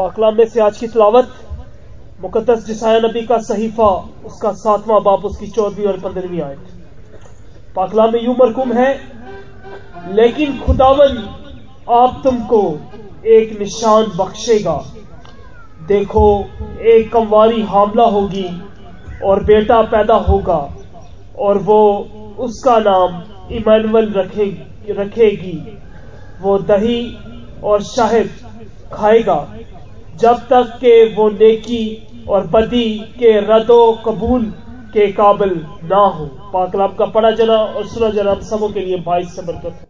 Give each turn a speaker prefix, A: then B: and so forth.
A: पाकलाम में से आज की तलावत मुकदस जिसाया नबी का सहीफा, उसका सातवां बाप उसकी चौदहवीं और पंद्रहवीं आयत। पाकलाम में यूँ मरकुम है, लेकिन खुदावन आप तुमको एक निशान बख्शेगा। देखो, एक कमवारी हामला होगी और बेटा पैदा होगा और वो उसका नाम इमानुअल रखेगी रखेगी। वो दही और शाहिद खाएगा। जब तक के वो नेकी और बदी के रदो कबूल के काबिल ना हो। पाकलाम का पढ़ा जना और सुना जना हम सबों के लिए बाईस से बरकत